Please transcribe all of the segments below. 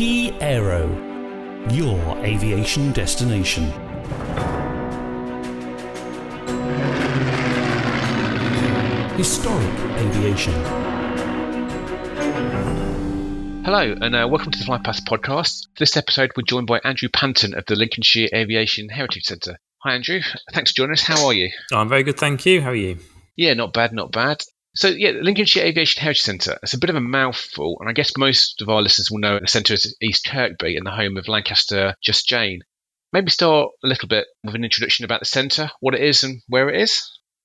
Key Aero, your aviation destination. Historic aviation. Hello, and uh, welcome to the Flypast podcast. For this episode, we're joined by Andrew Panton of the Lincolnshire Aviation Heritage Centre. Hi, Andrew. Thanks for joining us. How are you? I'm very good, thank you. How are you? Yeah, not bad, not bad. So, yeah, Lincolnshire Aviation Heritage Centre. It's a bit of a mouthful, and I guess most of our listeners will know the centre is East Kirkby and the home of Lancaster Just Jane. Maybe start a little bit with an introduction about the centre, what it is, and where it is.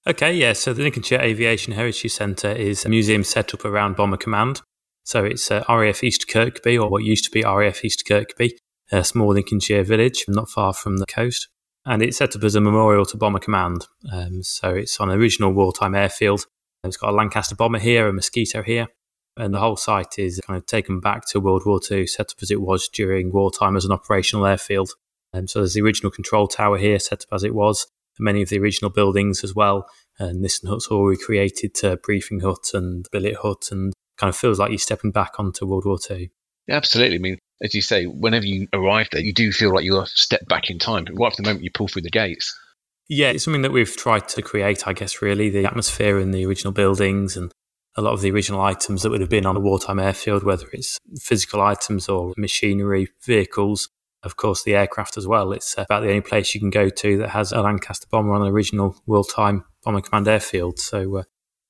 Okay, yeah. So the Lincolnshire Aviation Heritage Centre is a museum set up around Bomber Command. So it's uh, RAF East Kirkby, or what used to be RAF East Kirkby, a small Lincolnshire village not far from the coast. And it's set up as a memorial to Bomber Command. Um, so it's on an original wartime airfield. It's got a Lancaster bomber here, a Mosquito here, and the whole site is kind of taken back to World War II, set up as it was during wartime as an operational airfield. Um, so there's the original control tower here, set up as it was, and many of the original buildings as well. And Nissen Hut's all recreated to briefing hut and billet hut, and kind of feels like you're stepping back onto World War II. Absolutely. I mean, as you say, whenever you arrive there, you do feel like you're a step back in time, right from the moment you pull through the gates. Yeah, it's something that we've tried to create, I guess, really the atmosphere in the original buildings and a lot of the original items that would have been on a wartime airfield, whether it's physical items or machinery, vehicles, of course, the aircraft as well. It's about the only place you can go to that has a Lancaster bomber on an original wartime Bomber Command airfield. So uh,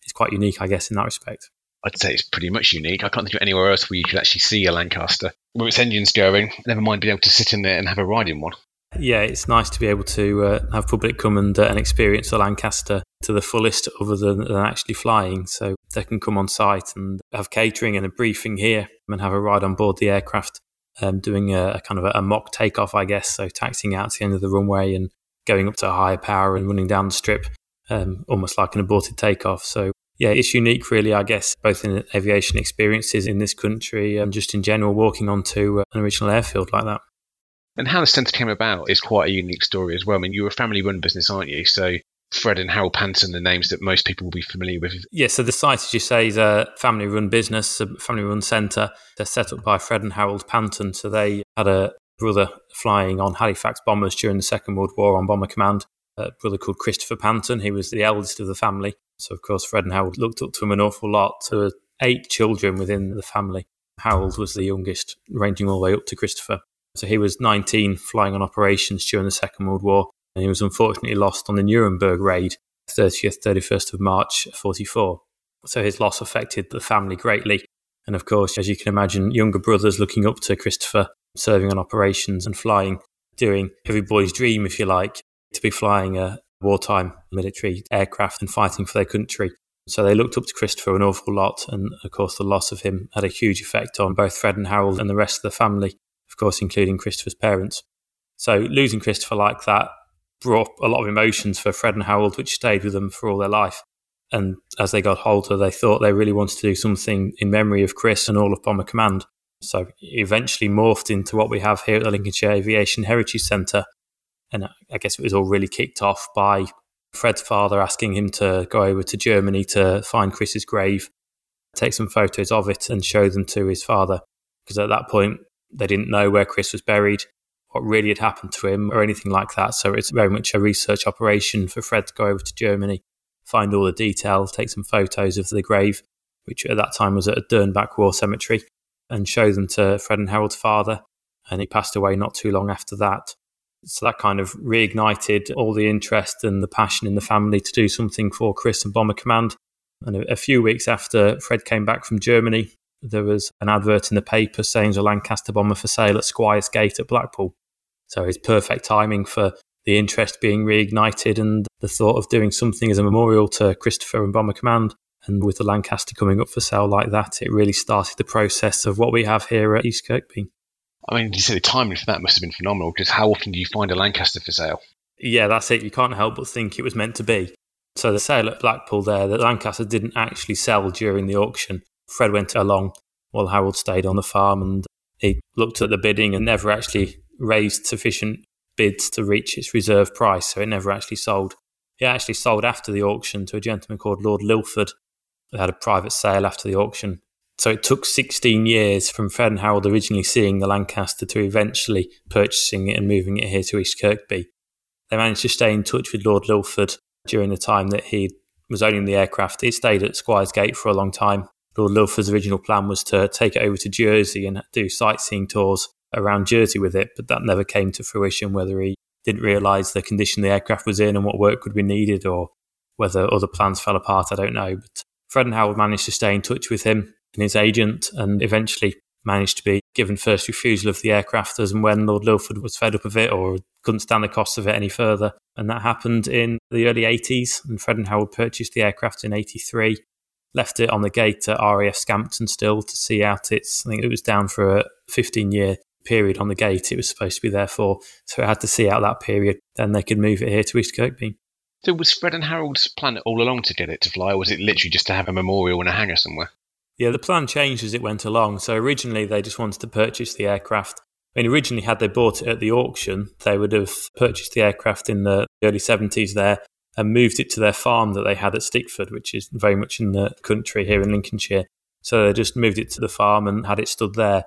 it's quite unique, I guess, in that respect. I'd say it's pretty much unique. I can't think of anywhere else where you could actually see a Lancaster with its engines going, never mind being able to sit in there and have a ride in one. Yeah, it's nice to be able to uh, have public come and, uh, and experience the Lancaster to the fullest other than, than actually flying. So they can come on site and have catering and a briefing here and have a ride on board the aircraft, um, doing a, a, kind of a, a mock takeoff, I guess. So taxiing out to the end of the runway and going up to a higher power and running down the strip, um, almost like an aborted takeoff. So yeah, it's unique, really, I guess, both in aviation experiences in this country and just in general, walking onto uh, an original airfield like that. And how the centre came about is quite a unique story as well. I mean, you're a family run business, aren't you? So Fred and Harold Panton, the names that most people will be familiar with. Yeah, so the site, as you say, is a family run business, a family run centre. They're set up by Fred and Harold Panton. So they had a brother flying on Halifax bombers during the Second World War on Bomber Command, a brother called Christopher Panton. He was the eldest of the family. So, of course, Fred and Harold looked up to him an awful lot. There were eight children within the family. Harold was the youngest, ranging all the way up to Christopher. So he was 19 flying on operations during the Second World War, and he was unfortunately lost on the Nuremberg raid, 30th, 31st of March 44. So his loss affected the family greatly. And of course, as you can imagine, younger brothers looking up to Christopher, serving on operations and flying, doing every boy's dream, if you like, to be flying a wartime military aircraft and fighting for their country. So they looked up to Christopher an awful lot. And of course, the loss of him had a huge effect on both Fred and Harold and the rest of the family of course, including Christopher's parents. So losing Christopher like that brought a lot of emotions for Fred and Harold, which stayed with them for all their life. And as they got older, they thought they really wanted to do something in memory of Chris and all of Bomber Command. So eventually morphed into what we have here at the Lincolnshire Aviation Heritage Centre. And I guess it was all really kicked off by Fred's father asking him to go over to Germany to find Chris's grave, take some photos of it, and show them to his father. Because at that point, they didn't know where Chris was buried, what really had happened to him, or anything like that. So it's very much a research operation for Fred to go over to Germany, find all the detail, take some photos of the grave, which at that time was at a Durnbach War Cemetery, and show them to Fred and Harold's father. And he passed away not too long after that. So that kind of reignited all the interest and the passion in the family to do something for Chris and Bomber Command. And a few weeks after Fred came back from Germany, there was an advert in the paper saying there's a Lancaster bomber for sale at Squires Gate at Blackpool. So it's perfect timing for the interest being reignited and the thought of doing something as a memorial to Christopher and Bomber Command. And with the Lancaster coming up for sale like that, it really started the process of what we have here at East Kirkby. I mean, you say the timing for that must have been phenomenal because how often do you find a Lancaster for sale? Yeah, that's it. You can't help but think it was meant to be. So the sale at Blackpool there, the Lancaster didn't actually sell during the auction. Fred went along while Harold stayed on the farm and he looked at the bidding and never actually raised sufficient bids to reach its reserve price, so it never actually sold. It actually sold after the auction to a gentleman called Lord Lilford. They had a private sale after the auction, So it took 16 years from Fred and Harold originally seeing the Lancaster to eventually purchasing it and moving it here to East Kirkby. They managed to stay in touch with Lord Lilford during the time that he was owning the aircraft. It stayed at Squires Gate for a long time. Lord Lilford's original plan was to take it over to Jersey and do sightseeing tours around Jersey with it, but that never came to fruition, whether he didn't realise the condition the aircraft was in and what work would be needed or whether other plans fell apart, I don't know. But Fred and Harold managed to stay in touch with him and his agent and eventually managed to be given first refusal of the aircraft as and when Lord Lilford was fed up of it or couldn't stand the cost of it any further. And that happened in the early 80s. And Fred and Harold purchased the aircraft in 83, left it on the gate at RAF Scampton still to see out its, I think it was down for a 15 year period on the gate it was supposed to be there for. So it had to see out that period. Then they could move it here to East Kirkby. So was Fred and Harold's plan all along to get it to fly, or was it literally just to have a memorial in a hangar somewhere? Yeah, the plan changed as it went along. So originally they just wanted to purchase the aircraft. I mean, originally, had they bought it at the auction, they would have purchased the aircraft in the early 70s there and moved it to their farm that they had at Stickford, which is very much in the country here in Lincolnshire. So they just moved it to the farm and had it stood there.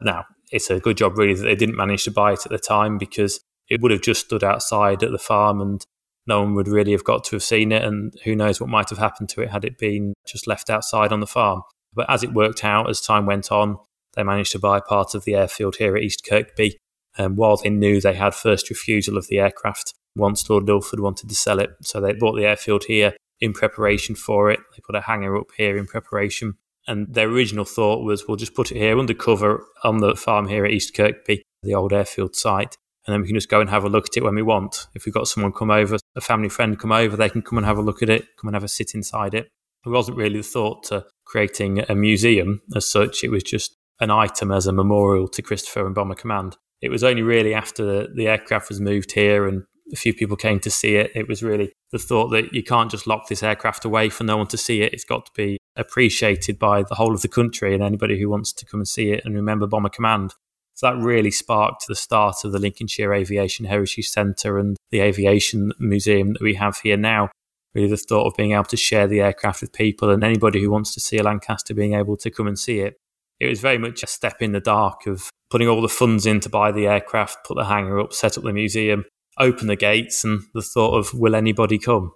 Now, it's a good job, really, that they didn't manage to buy it at the time because it would have just stood outside at the farm and no one would really have got to have seen it. And who knows what might have happened to it had it been just left outside on the farm. But as it worked out, as time went on, they managed to buy part of the airfield here at East Kirkby. And while they knew they had first refusal of the aircraft once Lord Lilford wanted to sell it. So they bought the airfield here in preparation for it. They put a hangar up here in preparation. And their original thought was we'll just put it here under cover on the farm here at East Kirkby, the old airfield site. And then we can just go and have a look at it when we want. If we've got someone come over, a family friend come over, they can come and have a look at it, come and have a sit inside it. It wasn't really the thought to creating a museum as such. It was just an item as a memorial to Christopher and Bomber Command. It was only really after the aircraft was moved here and a few people came to see it. It was really the thought that you can't just lock this aircraft away for no one to see it. It's got to be appreciated by the whole of the country and anybody who wants to come and see it and remember Bomber Command. So that really sparked the start of the Lincolnshire Aviation Heritage Centre and the Aviation Museum that we have here now. Really, the thought of being able to share the aircraft with people and anybody who wants to see a Lancaster being able to come and see it. It was very much a step in the dark of putting all the funds in to buy the aircraft, put the hangar up, set up the museum, open the gates, and the thought of will anybody come?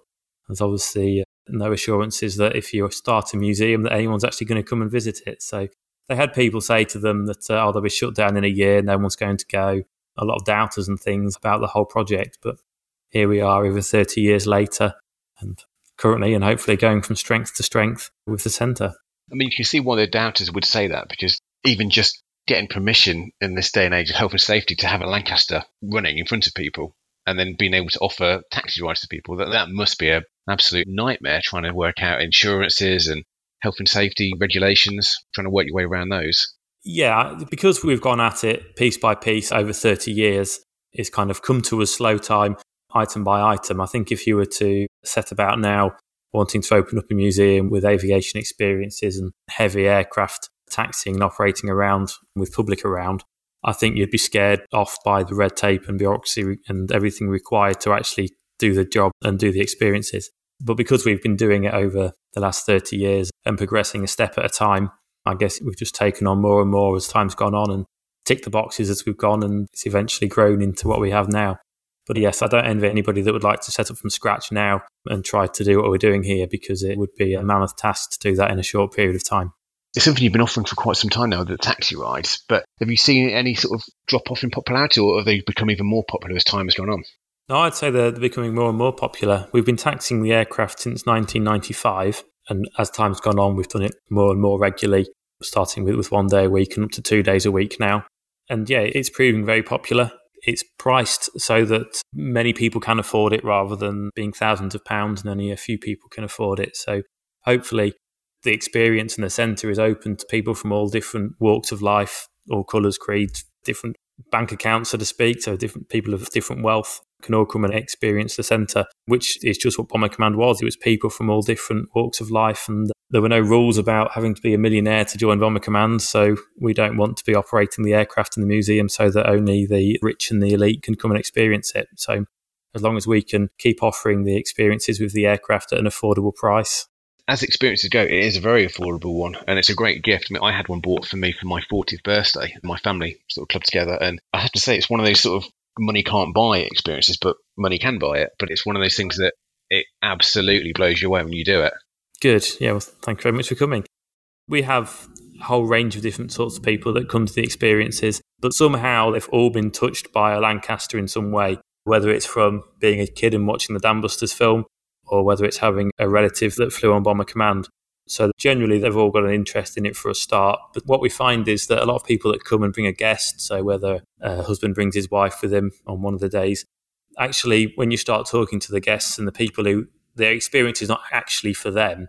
There's obviously no assurances that if you start a museum that anyone's actually going to come and visit it. So they had people say to them that uh, oh they'll be shut down in a year, no one's going to go. A lot of doubters and things about the whole project, but here we are over 30 years later, and currently and hopefully going from strength to strength with the centre. I mean, you can see why the doubters would say that because even just getting permission in this day and age of health and safety to have a Lancaster running in front of people and then being able to offer taxi rides to people, that, that must be an absolute nightmare trying to work out insurances and health and safety regulations, trying to work your way around those. Yeah, because we've gone at it piece by piece over 30 years, it's kind of come to a slow time, item by item. I think if you were to set about now wanting to open up a museum with aviation experiences and heavy aircraft taxiing and operating around with public around, I think you'd be scared off by the red tape and bureaucracy and everything required to actually do the job and do the experiences. But because we've been doing it over the last 30 years and progressing a step at a time, I guess we've just taken on more and more as time's gone on and ticked the boxes as we've gone and it's eventually grown into what we have now. But yes, I don't envy anybody that would like to set up from scratch now and try to do what we're doing here because it would be a mammoth task to do that in a short period of time. It's something you've been offering for quite some time now, the taxi rides. But have you seen any sort of drop off in popularity or have they become even more popular as time has gone on? No, I'd say they're becoming more and more popular. We've been taxing the aircraft since 1995. And as time's gone on, we've done it more and more regularly, starting with, with one day a week and up to two days a week now. And yeah, it's proving very popular it's priced so that many people can afford it rather than being thousands of pounds and only a few people can afford it. So hopefully the experience in the centre is open to people from all different walks of life, all colours, creeds, different bank accounts, so to speak. So different people of different wealth can all come and experience the centre, which is just what Bomber Command was. It was people from all different walks of life and there were no rules about having to be a millionaire to join Bomber Command, so we don't want to be operating the aircraft in the museum so that only the rich and the elite can come and experience it. So as long as we can keep offering the experiences with the aircraft at an affordable price. As experiences go, it is a very affordable one, and it's a great gift. I, mean, I had one bought for me for my 40th birthday. My family sort of clubbed together, and I have to say, it's one of those sort of money can't buy experiences, but money can buy it. But it's one of those things that it absolutely blows you away when you do it. Good. Yeah. Well, thank you very much for coming. We have a whole range of different sorts of people that come to the experiences, but somehow they've all been touched by a Lancaster in some way, whether it's from being a kid and watching the Dam Busters film, or whether it's having a relative that flew on Bomber Command. So generally, they've all got an interest in it for a start. But what we find is that a lot of people that come and bring a guest, so whether a husband brings his wife with him on one of the days, actually, when you start talking to the guests and the people who their experience is not actually for them,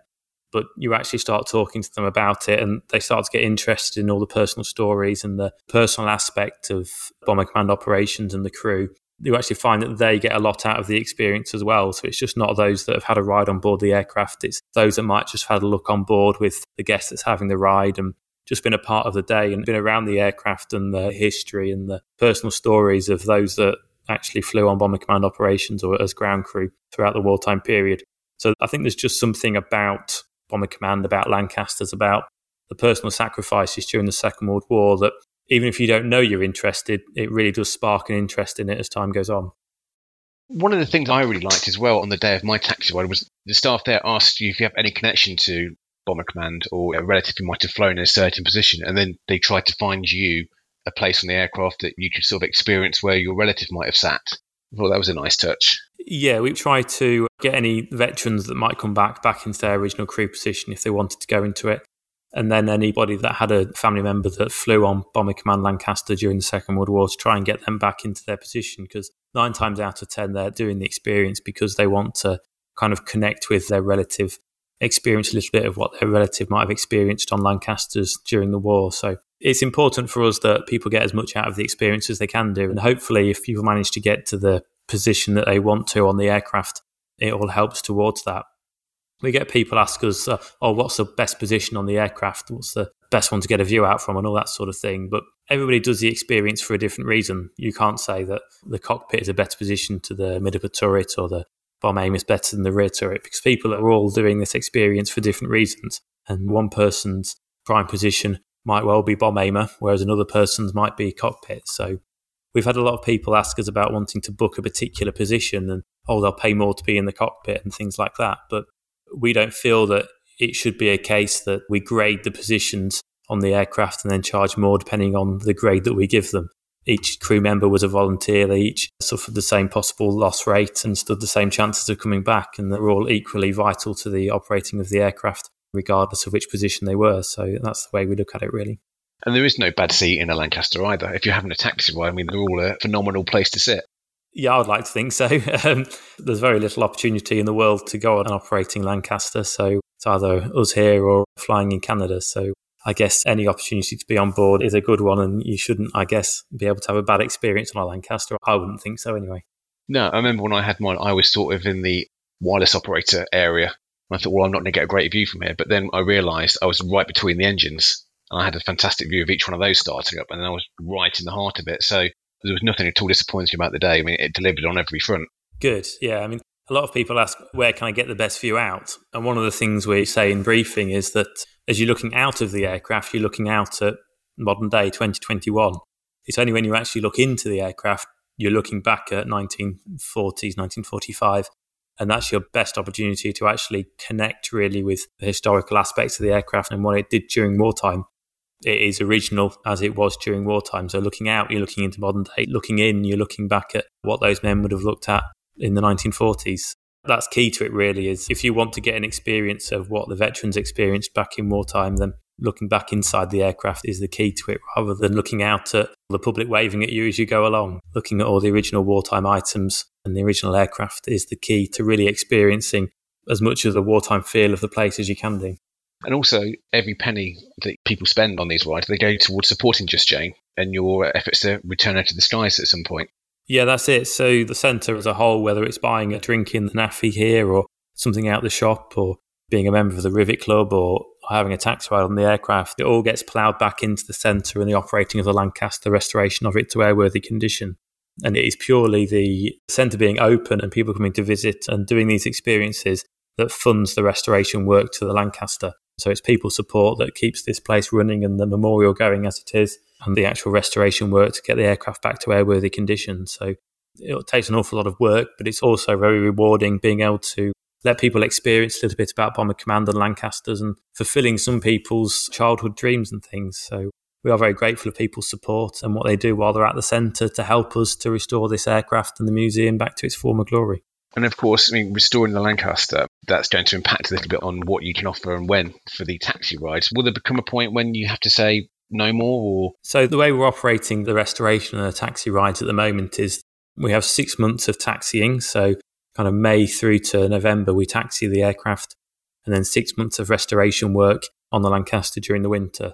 but you actually start talking to them about it and they start to get interested in all the personal stories and the personal aspect of Bomber Command operations and the crew you actually find that they get a lot out of the experience as well. So it's just not those that have had a ride on board the aircraft, it's those that might just have had a look on board with the guest that's having the ride and just been a part of the day and been around the aircraft and the history and the personal stories of those that actually flew on Bomber Command operations or as ground crew throughout the wartime period. So I think there's just something about Bomber Command, about Lancasters, about the personal sacrifices during the Second World War that even if you don't know you're interested, it really does spark an interest in it as time goes on. One of the things I really liked as well on the day of my taxi ride was the staff there asked you if you have any connection to Bomber Command or a relative who might have flown in a certain position, and then they tried to find you a place on the aircraft that you could sort of experience where your relative might have sat. I thought that was a nice touch. Yeah, we try to get any veterans that might come back back into their original crew position if they wanted to go into it and then anybody that had a family member that flew on Bomber Command Lancaster during the Second World War to try and get them back into their position because nine times out of ten they're doing the experience because they want to kind of connect with their relative, experience a little bit of what their relative might have experienced on Lancasters during the war. So it's important for us that people get as much out of the experience as they can do. And hopefully, if people manage to get to the position that they want to on the aircraft, it all helps towards that we get people ask us, uh, "Oh, what's the best position on the aircraft? What's the best one to get a view out from?" and all that sort of thing. But everybody does the experience for a different reason. You can't say that the cockpit is a better position to the mid of a turret or the bomb aim is better than the rear turret because people are all doing this experience for different reasons. And one person's prime position might well be bomb aimer, whereas another person's might be cockpit. So we've had a lot of people ask us about wanting to book a particular position and oh they'll pay more to be in the cockpit and things like that. But we don't feel that it should be a case that we grade the positions on the aircraft and then charge more depending on the grade that we give them. Each crew member was a volunteer. They each suffered the same possible loss rate and stood the same chances of coming back. And they're all equally vital to the operating of the aircraft, regardless of which position they were. So that's the way we look at it, really. And there is no bad seat in a Lancaster either. If you're having a taxi ride, I mean, they're all a phenomenal place to sit. Yeah, I'd like to think so. Um, there's very little opportunity in the world to go on an operating Lancaster, so it's either us here or flying in Canada. So I guess any opportunity to be on board is a good one, and you shouldn't, I guess, be able to have a bad experience on a Lancaster. I wouldn't think so anyway. No, I remember when I had mine, I was sort of in the wireless operator area. And I thought, well, I'm not going to get a great view from here. But then I realised I was right between the engines, and I had a fantastic view of each one of those starting up, and I was right in the heart of it. So there was nothing at all disappointing about the day. I mean, it delivered on every front. Good. Yeah. I mean, a lot of people ask, where can I get the best view out? And one of the things we say in briefing is that as you're looking out of the aircraft, you're looking out at modern day 2021. It's only when you actually look into the aircraft, you're looking back at 1940s, 1945. And that's your best opportunity to actually connect really with the historical aspects of the aircraft and what it did during wartime it is original as it was during wartime. So looking out, you're looking into modern day. Looking in, you're looking back at what those men would have looked at in the 1940s. That's key to it, really. Is if you want to get an experience of what the veterans experienced back in wartime, then looking back inside the aircraft is the key to it, rather than looking out at the public waving at you as you go along. Looking at all the original wartime items and the original aircraft is the key to really experiencing as much of the wartime feel of the place as you can do. And also, every penny that people spend on these rides, they go towards supporting Just Jane and your efforts to return her to the skies at some point. Yeah, that's it. So the centre as a whole, whether it's buying a drink in the NAAFI here or something out the shop or being a member of the Rivet Club or having a taxi ride on the aircraft, it all gets ploughed back into the centre and the operating of the Lancaster, the restoration of it to airworthy condition. And it is purely the centre being open and people coming to visit and doing these experiences that funds the restoration work to the Lancaster. So it's people support that keeps this place running and the memorial going as it is, and the actual restoration work to get the aircraft back to airworthy condition. So it takes an awful lot of work, but it's also very rewarding being able to let people experience a little bit about Bomber Command and Lancasters and fulfilling some people's childhood dreams and things. So we are very grateful for people's support and what they do while they're at the centre to help us to restore this aircraft and the museum back to its former glory. And of course, I mean, restoring the Lancaster, that's going to impact a little bit on what you can offer and when for the taxi rides. Will there become a point when you have to say no more? Or? So, the way we're operating the restoration and the taxi rides at the moment is we have six months of taxiing. So, kind of May through to November, we taxi the aircraft, and then six months of restoration work on the Lancaster during the winter.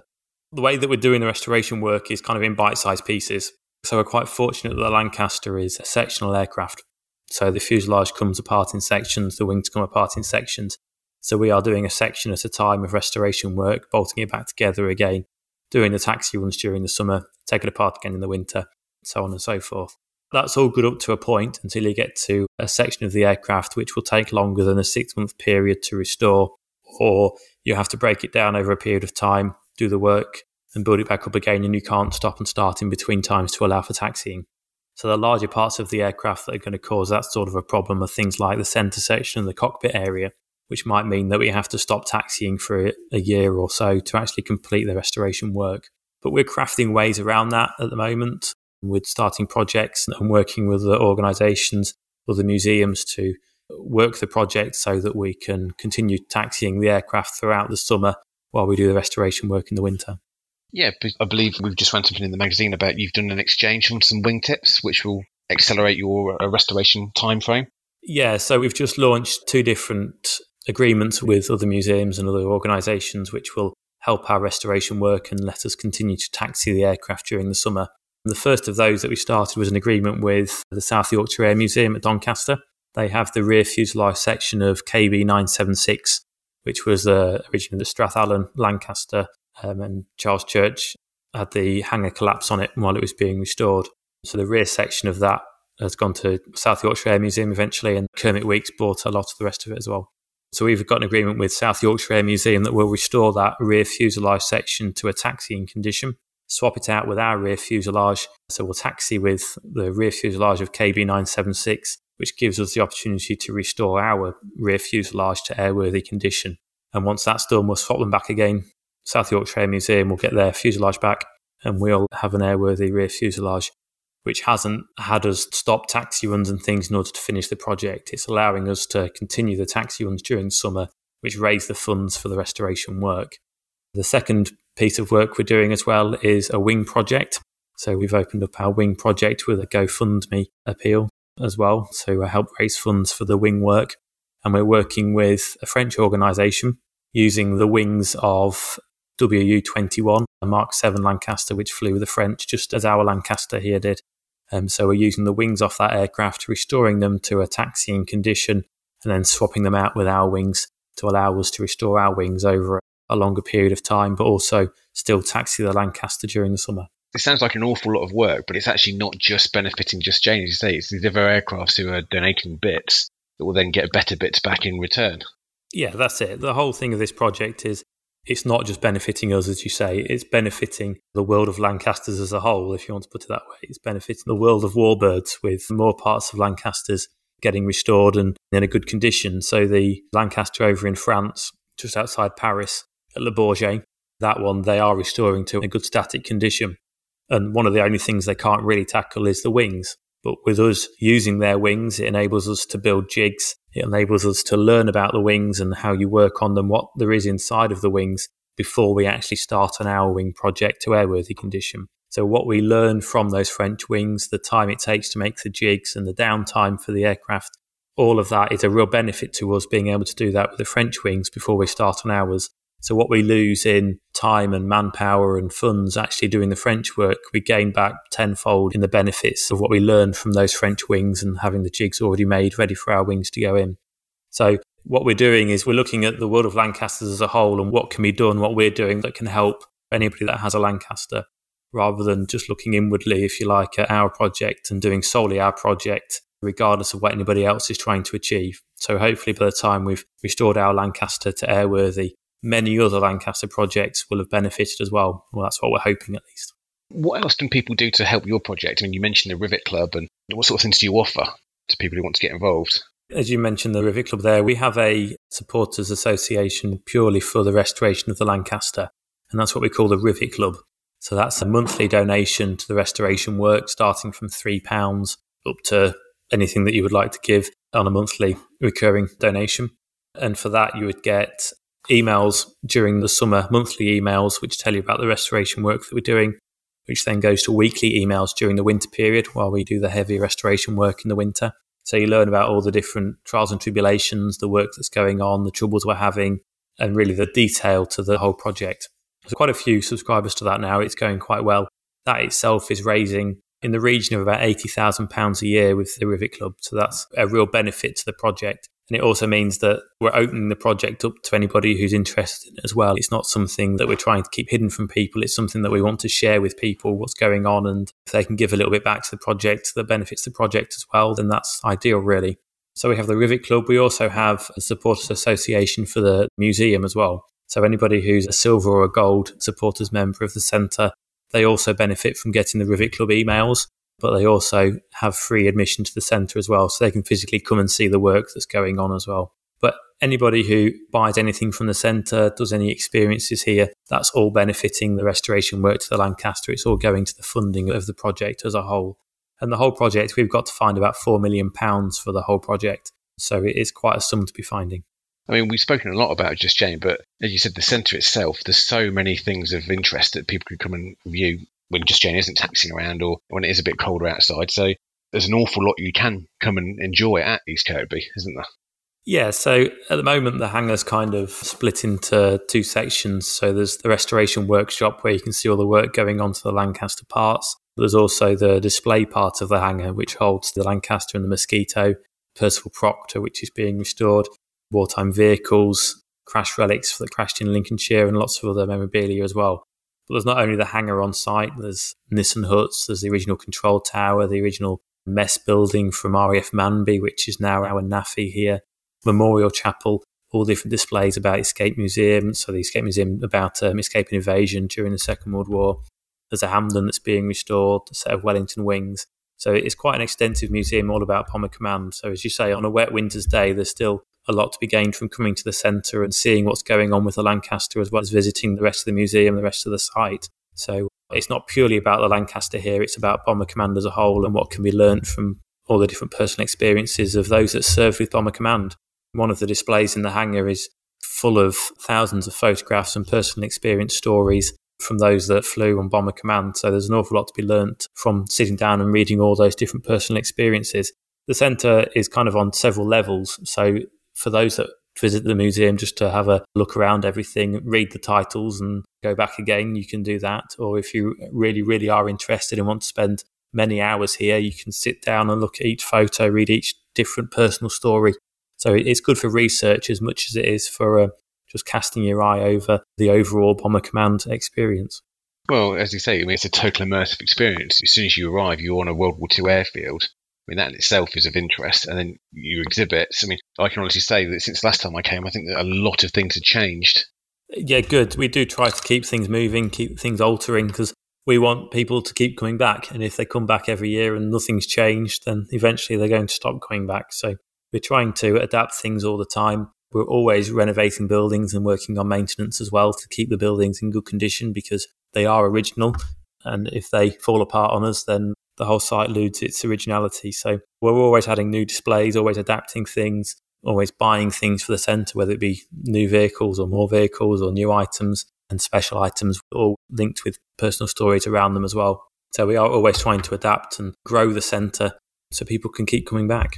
The way that we're doing the restoration work is kind of in bite sized pieces. So, we're quite fortunate that the Lancaster is a sectional aircraft so the fuselage comes apart in sections, the wings come apart in sections. So we are doing a section at a time of restoration work, bolting it back together again, doing the taxi runs during the summer, take it apart again in the winter, so on and so forth. That's all good up to a point until you get to a section of the aircraft which will take longer than a six month period to restore, or you have to break it down over a period of time, do the work, and build it back up again, and you can't stop and start in between times to allow for taxiing. So the larger parts of the aircraft that are going to cause that sort of a problem are things like the center section and the cockpit area, which might mean that we have to stop taxiing for a year or so to actually complete the restoration work. But we're crafting ways around that at the moment with starting projects and working with the organizations, other museums to work the project so that we can continue taxiing the aircraft throughout the summer while we do the restoration work in the winter. Yeah, I believe we've just found something in the magazine about you've done an exchange on some wingtips, which will accelerate your uh, restoration timeframe. Yeah, so we've just launched two different agreements with other museums and other organisations, which will help our restoration work and let us continue to taxi the aircraft during the summer. And the first of those that we started was an agreement with the South Yorkshire Air Museum at Doncaster. They have the rear fuselage section of KB 976, which was uh, originally the Strathallan Lancaster um, and Charles Church had the hangar collapse on it while it was being restored. So the rear section of that has gone to South Yorkshire Air Museum eventually, and Kermit Weeks bought a lot of the rest of it as well. So we've got an agreement with South Yorkshire Air Museum that will restore that rear fuselage section to a taxiing condition, swap it out with our rear fuselage. So we'll taxi with the rear fuselage of KB976, which gives us the opportunity to restore our rear fuselage to airworthy condition. And once that's done, we'll swap them back again South Yorkshire Museum will get their fuselage back and we'll have an airworthy rear fuselage, which hasn't had us stop taxi runs and things in order to finish the project. It's allowing us to continue the taxi runs during summer, which raise the funds for the restoration work. The second piece of work we're doing as well is a wing project. So we've opened up our wing project with a GoFundMe appeal as well. So I help raise funds for the wing work. And we're working with a French organisation using the wings of WU21, a Mark 7 Lancaster, which flew with the French just as our Lancaster here did. Um, so we're using the wings off that aircraft, restoring them to a taxiing condition, and then swapping them out with our wings to allow us to restore our wings over a longer period of time, but also still taxi the Lancaster during the summer. It sounds like an awful lot of work, but it's actually not just benefiting just Jane, as you say. It's the other aircrafts who are donating bits that will then get better bits back in return. Yeah, that's it. The whole thing of this project is it's not just benefiting us, as you say, it's benefiting the world of Lancasters as a whole, if you want to put it that way. It's benefiting the world of warbirds with more parts of Lancasters getting restored and in a good condition. So the Lancaster over in France, just outside Paris at Le Bourget, that one they are restoring to a good static condition. And one of the only things they can't really tackle is the wings. But with us using their wings, it enables us to build jigs. It enables us to learn about the wings and how you work on them, what there is inside of the wings before we actually start an hour wing project to airworthy condition. So what we learn from those French wings, the time it takes to make the jigs and the downtime for the aircraft, all of that is a real benefit to us being able to do that with the French wings before we start on ours. So what we lose in time and manpower and funds actually doing the French work, we gain back tenfold in the benefits of what we learn from those French wings and having the jigs already made ready for our wings to go in. So what we're doing is we're looking at the world of Lancasters as a whole and what can be done, what we're doing that can help anybody that has a Lancaster, rather than just looking inwardly, if you like, at our project and doing solely our project regardless of what anybody else is trying to achieve. So hopefully by the time we've restored our Lancaster to airworthy, many other Lancaster projects will have benefited as well. Well, that's what we're hoping at least. What else can people do to help your project? I mean, you mentioned the Rivet Club, and what sort of things do you offer to people who want to get involved? As you mentioned, the Rivet Club there, we have a supporters association purely for the restoration of the Lancaster, and that's what we call the Rivet Club. So that's a monthly donation to the restoration work, starting from £3 up to anything that you would like to give on a monthly recurring donation. And for that, you would get emails during the summer, monthly emails, which tell you about the restoration work that we're doing, which then goes to weekly emails during the winter period while we do the heavy restoration work in the winter. So you learn about all the different trials and tribulations, the work that's going on, the troubles we're having, and really the detail to the whole project. There's quite a few subscribers to that now. It's going quite well. That itself is raising in the region of about £80,000 a year with the Rivet Club. So that's a real benefit to the project. And it also means that we're opening the project up to anybody who's interested as well. It's not something that we're trying to keep hidden from people. It's something that we want to share with people what's going on. And if they can give a little bit back to the project that benefits the project as well, then that's ideal, really. So we have the Rivet Club. We also have a supporters association for the museum as well. So anybody who's a silver or a gold supporters member of the centre, they also benefit from getting the Rivet Club emails but they also have free admission to the centre as well, so they can physically come and see the work that's going on as well. But anybody who buys anything from the centre, does any experiences here, that's all benefiting the restoration work to the Lancaster. It's all going to the funding of the project as a whole. And the whole project, we've got to find about £4 million for the whole project. So it is quite a sum to be finding. I mean, we've spoken a lot about Just Jane, but as you said, the centre itself, there's so many things of interest that people could come and view when just Jane isn't taxing around or when it is a bit colder outside. So there's an awful lot you can come and enjoy at East Kirkby, isn't there? Yeah, so at the moment the hangar's kind of split into two sections. So there's the restoration workshop where you can see all the work going on to the Lancaster parts. There's also the display part of the hangar which holds the Lancaster and the Mosquito, Percival Proctor which is being restored, wartime vehicles, crash relics that crashed in Lincolnshire and lots of other memorabilia as well. But there's not only the hangar on site, there's Nissen huts, there's the original control tower, the original mess building from RAF Manby, which is now our NAAFI here, Memorial Chapel, all different displays about Escape Museum. So the Escape Museum about um, escape and invasion during the Second World War. There's a Hampden that's being restored, a set of Wellington wings. So it's quite an extensive museum all about Bomber Command. So as you say, on a wet winter's day, there's still a lot to be gained from coming to the centre and seeing what's going on with the Lancaster as well as visiting the rest of the museum, the rest of the site. So it's not purely about the Lancaster here, it's about Bomber Command as a whole and what can be learnt from all the different personal experiences of those that served with Bomber Command. One of the displays in the hangar is full of thousands of photographs and personal experience stories from those that flew on Bomber Command. So there's an awful lot to be learnt from sitting down and reading all those different personal experiences. The centre is kind of on several levels. So for those that visit the museum just to have a look around everything, read the titles and go back again, you can do that. Or if you really, really are interested and want to spend many hours here, you can sit down and look at each photo, read each different personal story. So it's good for research as much as it is for uh, just casting your eye over the overall Bomber Command experience. Well, as you say, I mean, it's a total immersive experience. As soon as you arrive, you're on a World War II airfield I mean, that in itself is of interest. And then your exhibits. I mean, I can honestly say that since last time I came, I think that a lot of things have changed. Yeah, good. We do try to keep things moving, keep things altering because we want people to keep coming back. And if they come back every year and nothing's changed, then eventually they're going to stop coming back. So we're trying to adapt things all the time. We're always renovating buildings and working on maintenance as well to keep the buildings in good condition because they are original. And if they fall apart on us, then the whole site loses its originality. So we're always adding new displays, always adapting things, always buying things for the centre, whether it be new vehicles or more vehicles or new items and special items, all linked with personal stories around them as well. So we are always trying to adapt and grow the centre so people can keep coming back.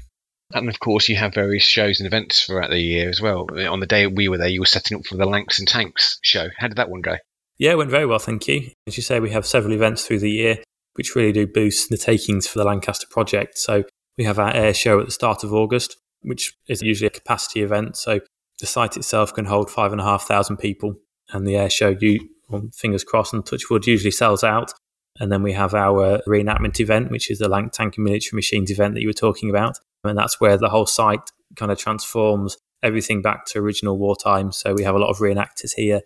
And of course, you have various shows and events throughout the year as well. On the day we were there, you were setting up for the Lancs and Tanks show. How did that one go? Yeah, it went very well, thank you. As you say, we have several events through the year which really do boost the takings for the Lancaster project. So we have our air show at the start of August, which is usually a capacity event. So the site itself can hold five and a half thousand people, and the air show, you, fingers crossed and touch wood, usually sells out. And then we have our reenactment event, which is the and Military Machines event that you were talking about. And that's where the whole site kind of transforms everything back to original wartime. So we have a lot of reenactors here.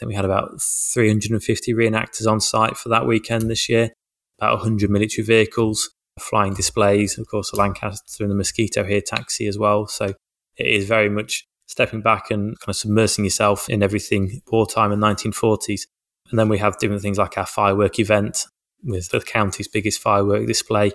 Think we had about 350 reenactors on site for that weekend this year, about 100 military vehicles, flying displays, of course, the Lancaster and the Mosquito here taxi as well. So it is very much stepping back and kind of submersing yourself in everything wartime and 1940s. And then we have different things like our firework event with the county's biggest firework display.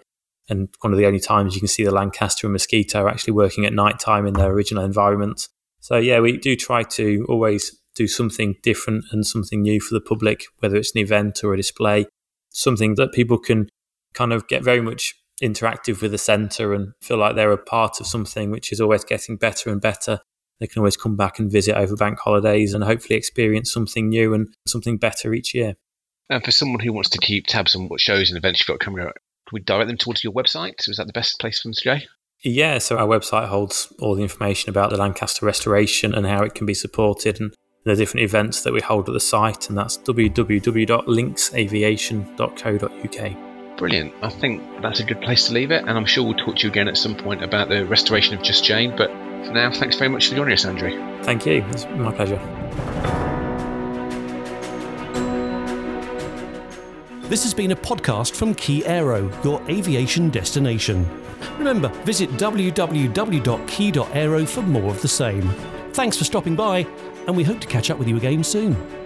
And one of the only times you can see the Lancaster and Mosquito actually working at night time in their original environment. So, yeah, we do try to always do something different and something new for the public, whether it's an event or a display, something that people can kind of get very much interactive with the centre and feel like they're a part of something which is always getting better and better. They can always come back and visit over bank holidays and hopefully experience something new and something better each year. And for someone who wants to keep tabs on what shows and events you've got coming up, can we direct them towards your website? Is that the best place for them to go? Yeah, so our website holds all the information about the Lancaster restoration and how it can be supported and the different events that we hold at the site, and that's www.lincsaviation.co.uk. Brilliant. I think that's a good place to leave it, and I'm sure we'll talk to you again at some point about the restoration of Just Jane. But for now, thanks very much for joining us, Andrew. Thank you. It's my pleasure. This has been a podcast from Key Aero, your aviation destination. Remember, visit www.key.aero for more of the same. Thanks for stopping by, and we hope to catch up with you again soon.